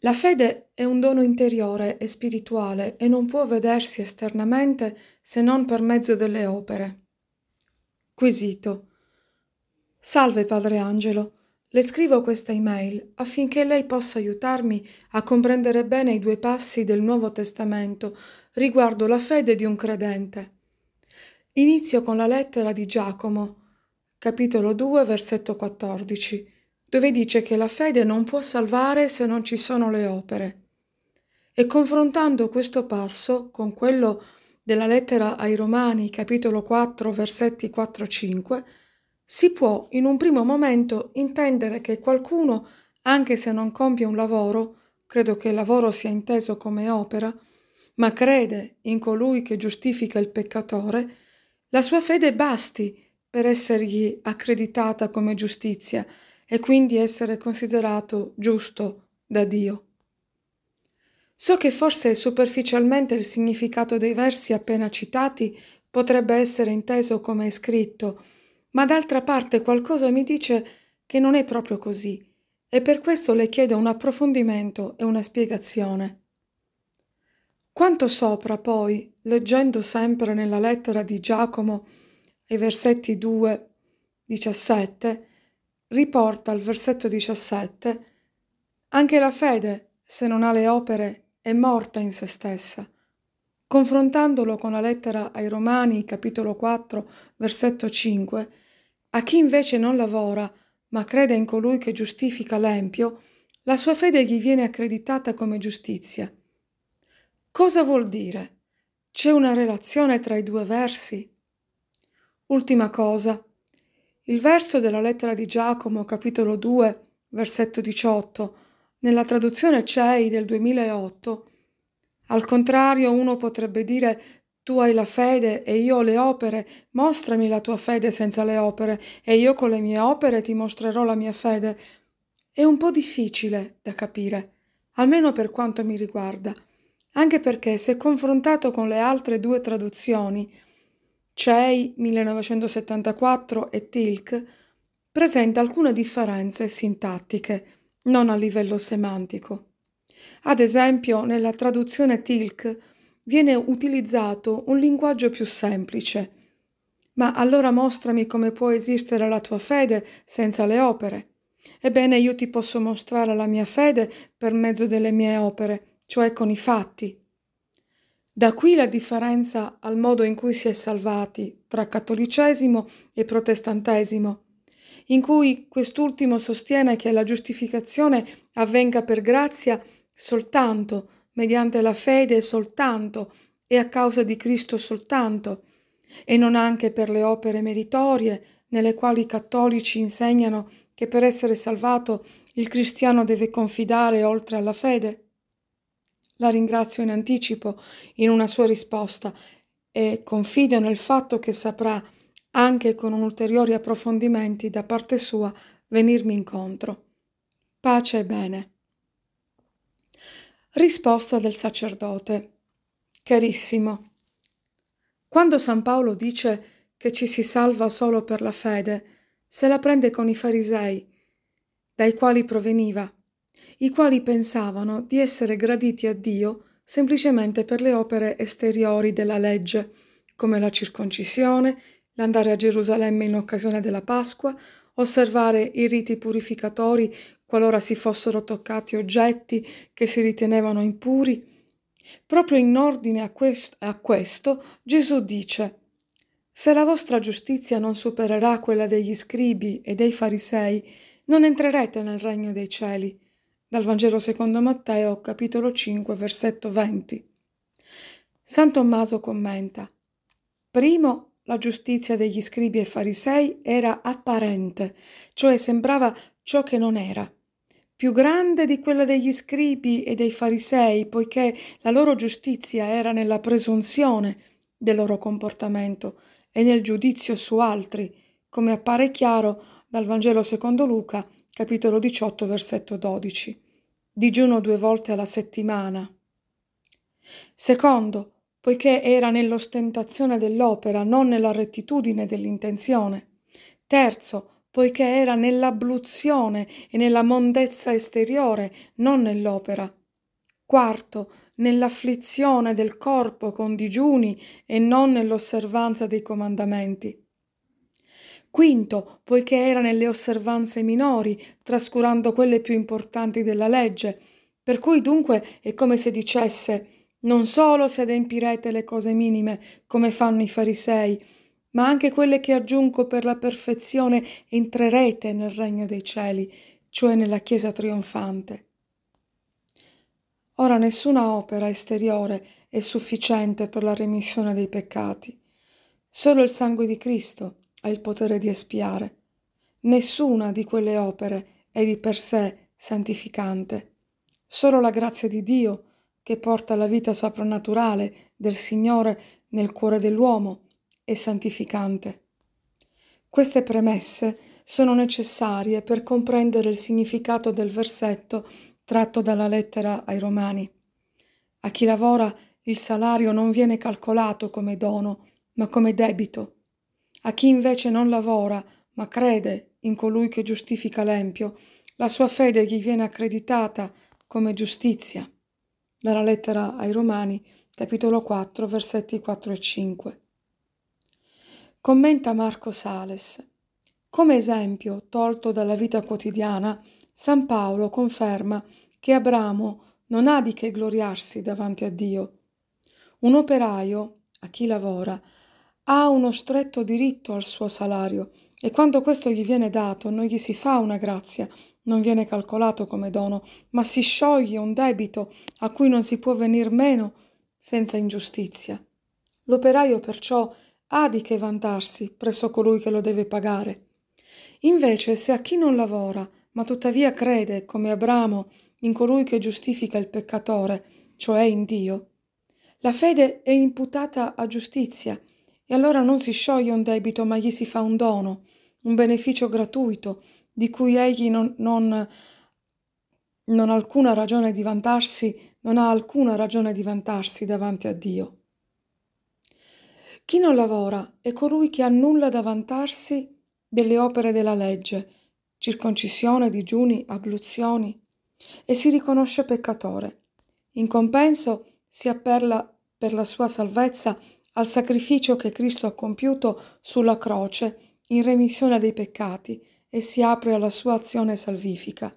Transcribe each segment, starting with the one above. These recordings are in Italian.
La fede è un dono interiore e spirituale e non può vedersi esternamente se non per mezzo delle opere. Quesito. Salve Padre Angelo, le scrivo questa email affinché lei possa aiutarmi a comprendere bene i due passi del Nuovo Testamento riguardo la fede di un credente. Inizio con la lettera di Giacomo, capitolo 2, versetto 14 dove dice che la fede non può salvare se non ci sono le opere. E confrontando questo passo con quello della lettera ai Romani, capitolo 4, versetti 4-5, si può in un primo momento intendere che qualcuno, anche se non compie un lavoro, credo che il lavoro sia inteso come opera, ma crede in colui che giustifica il peccatore, la sua fede basti per essergli accreditata come giustizia e quindi essere considerato giusto da Dio. So che forse superficialmente il significato dei versi appena citati potrebbe essere inteso come è scritto, ma d'altra parte qualcosa mi dice che non è proprio così e per questo le chiedo un approfondimento e una spiegazione. Quanto sopra, poi, leggendo sempre nella lettera di Giacomo, ai versetti 2, 17, riporta al versetto 17, anche la fede, se non ha le opere, è morta in se stessa. Confrontandolo con la lettera ai Romani, capitolo 4, versetto 5, a chi invece non lavora, ma crede in colui che giustifica l'empio, la sua fede gli viene accreditata come giustizia. Cosa vuol dire? C'è una relazione tra i due versi? Ultima cosa, il verso della lettera di Giacomo, capitolo 2, versetto 18, nella traduzione CEI del 2008, al contrario uno potrebbe dire tu hai la fede e io ho le opere, mostrami la tua fede senza le opere e io con le mie opere ti mostrerò la mia fede. È un po' difficile da capire, almeno per quanto mi riguarda, anche perché se confrontato con le altre due traduzioni, CEI 1974 e Tilk presenta alcune differenze sintattiche, non a livello semantico. Ad esempio, nella traduzione Tilk viene utilizzato un linguaggio più semplice. Ma allora mostrami come può esistere la tua fede senza le opere. Ebbene, io ti posso mostrare la mia fede per mezzo delle mie opere, cioè con i fatti. Da qui la differenza al modo in cui si è salvati tra cattolicesimo e protestantesimo, in cui quest'ultimo sostiene che la giustificazione avvenga per grazia soltanto, mediante la fede soltanto e a causa di Cristo soltanto, e non anche per le opere meritorie, nelle quali i cattolici insegnano che per essere salvato il cristiano deve confidare oltre alla fede. La ringrazio in anticipo in una sua risposta e confido nel fatto che saprà, anche con ulteriori approfondimenti da parte sua, venirmi incontro. Pace e bene. Risposta del sacerdote. Carissimo, quando San Paolo dice che ci si salva solo per la fede, se la prende con i farisei, dai quali proveniva, i quali pensavano di essere graditi a Dio semplicemente per le opere esteriori della legge, come la circoncisione, l'andare a Gerusalemme in occasione della Pasqua, osservare i riti purificatori qualora si fossero toccati oggetti che si ritenevano impuri. Proprio in ordine a questo, a questo Gesù dice Se la vostra giustizia non supererà quella degli scribi e dei farisei, non entrerete nel regno dei cieli dal Vangelo secondo Matteo, capitolo 5, versetto 20. San Tommaso commenta: Primo, la giustizia degli scribi e farisei era apparente, cioè sembrava ciò che non era, più grande di quella degli scribi e dei farisei, poiché la loro giustizia era nella presunzione del loro comportamento e nel giudizio su altri, come appare chiaro dal Vangelo secondo Luca, capitolo 18, versetto 12. Digiuno due volte alla settimana. Secondo, poiché era nell'ostentazione dell'opera, non nella rettitudine dell'intenzione. Terzo, poiché era nell'abluzione e nella mondezza esteriore, non nell'opera. Quarto, nell'afflizione del corpo con digiuni e non nell'osservanza dei comandamenti. Quinto, poiché era nelle osservanze minori, trascurando quelle più importanti della legge, per cui dunque è come se dicesse non solo se adempirete le cose minime, come fanno i farisei, ma anche quelle che aggiungo per la perfezione entrerete nel regno dei cieli, cioè nella Chiesa trionfante. Ora nessuna opera esteriore è sufficiente per la remissione dei peccati. Solo il sangue di Cristo ha il potere di espiare. Nessuna di quelle opere è di per sé santificante. Solo la grazia di Dio, che porta la vita soprannaturale del Signore nel cuore dell'uomo, è santificante. Queste premesse sono necessarie per comprendere il significato del versetto tratto dalla lettera ai Romani. A chi lavora il salario non viene calcolato come dono, ma come debito. A chi invece non lavora, ma crede in colui che giustifica l'empio, la sua fede gli viene accreditata come giustizia. Dalla lettera ai Romani, capitolo 4, versetti 4 e 5. Commenta Marco Sales. Come esempio tolto dalla vita quotidiana, San Paolo conferma che Abramo non ha di che gloriarsi davanti a Dio. Un operaio, a chi lavora, ha uno stretto diritto al suo salario e quando questo gli viene dato non gli si fa una grazia, non viene calcolato come dono, ma si scioglie un debito a cui non si può venir meno senza ingiustizia. L'operaio perciò ha di che vantarsi presso colui che lo deve pagare. Invece, se a chi non lavora, ma tuttavia crede, come Abramo, in colui che giustifica il peccatore, cioè in Dio, la fede è imputata a giustizia, e allora non si scioglie un debito, ma gli si fa un dono, un beneficio gratuito, di cui egli non, non, non ha alcuna ragione di vantarsi, non ha alcuna ragione di vantarsi davanti a Dio. Chi non lavora è colui che ha nulla da vantarsi delle opere della legge, circoncisione, digiuni, abluzioni, e si riconosce peccatore. In compenso si appella per la sua salvezza al sacrificio che Cristo ha compiuto sulla croce in remissione dei peccati e si apre alla sua azione salvifica.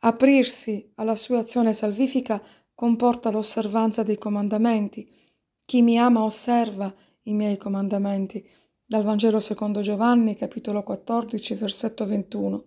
Aprirsi alla sua azione salvifica comporta l'osservanza dei comandamenti. Chi mi ama osserva i miei comandamenti. Dal Vangelo secondo Giovanni, capitolo 14, versetto 21.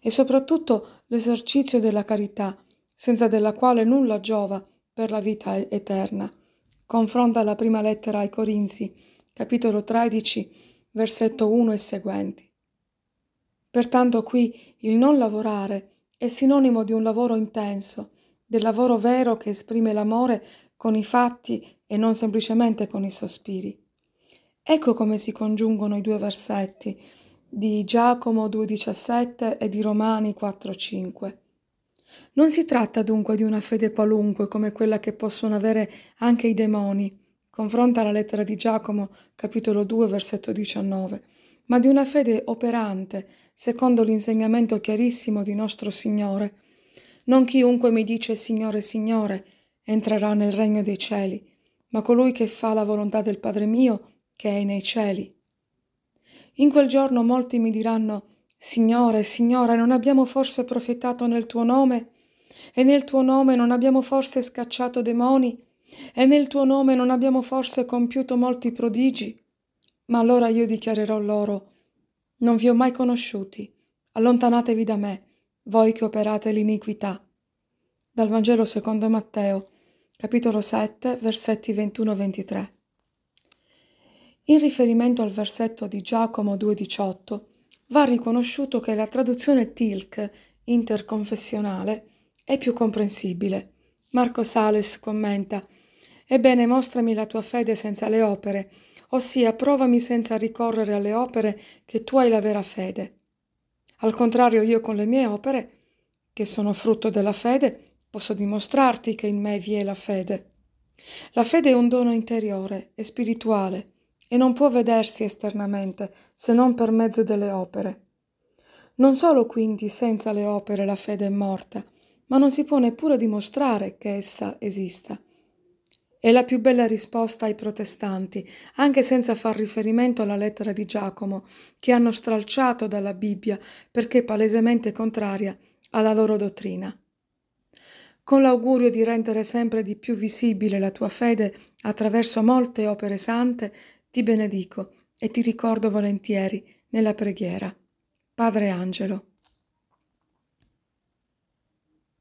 E soprattutto l'esercizio della carità, senza della quale nulla giova per la vita eterna. Confronta la prima lettera ai Corinzi, capitolo 13, versetto 1 e seguenti. Pertanto qui il non lavorare è sinonimo di un lavoro intenso, del lavoro vero che esprime l'amore con i fatti e non semplicemente con i sospiri. Ecco come si congiungono i due versetti di Giacomo 2,17 e di Romani 4,5. Non si tratta dunque di una fede qualunque come quella che possono avere anche i demoni, confronta la lettera di Giacomo capitolo 2 versetto 19, ma di una fede operante, secondo l'insegnamento chiarissimo di nostro Signore. Non chiunque mi dice Signore, Signore, entrerà nel regno dei cieli, ma colui che fa la volontà del Padre mio che è nei cieli. In quel giorno molti mi diranno, Signore, Signore, non abbiamo forse profetato nel tuo nome? E nel tuo nome non abbiamo forse scacciato demoni? E nel tuo nome non abbiamo forse compiuto molti prodigi? Ma allora io dichiarerò loro, non vi ho mai conosciuti, allontanatevi da me, voi che operate l'iniquità. Dal Vangelo secondo Matteo, capitolo 7, versetti 21-23. In riferimento al versetto di Giacomo 2,18, va riconosciuto che la traduzione Tilk interconfessionale è più comprensibile. Marco Sales commenta: Ebbene, mostrami la tua fede senza le opere, ossia provami senza ricorrere alle opere che tu hai la vera fede. Al contrario, io con le mie opere, che sono frutto della fede, posso dimostrarti che in me vi è la fede. La fede è un dono interiore e spirituale, e non può vedersi esternamente se non per mezzo delle opere. Non solo quindi senza le opere la fede è morta, ma non si può neppure dimostrare che essa esista. È la più bella risposta ai protestanti, anche senza far riferimento alla lettera di Giacomo, che hanno stralciato dalla Bibbia perché palesemente contraria alla loro dottrina. Con l'augurio di rendere sempre di più visibile la tua fede attraverso molte opere sante, ti benedico e ti ricordo volentieri nella preghiera. Padre Angelo.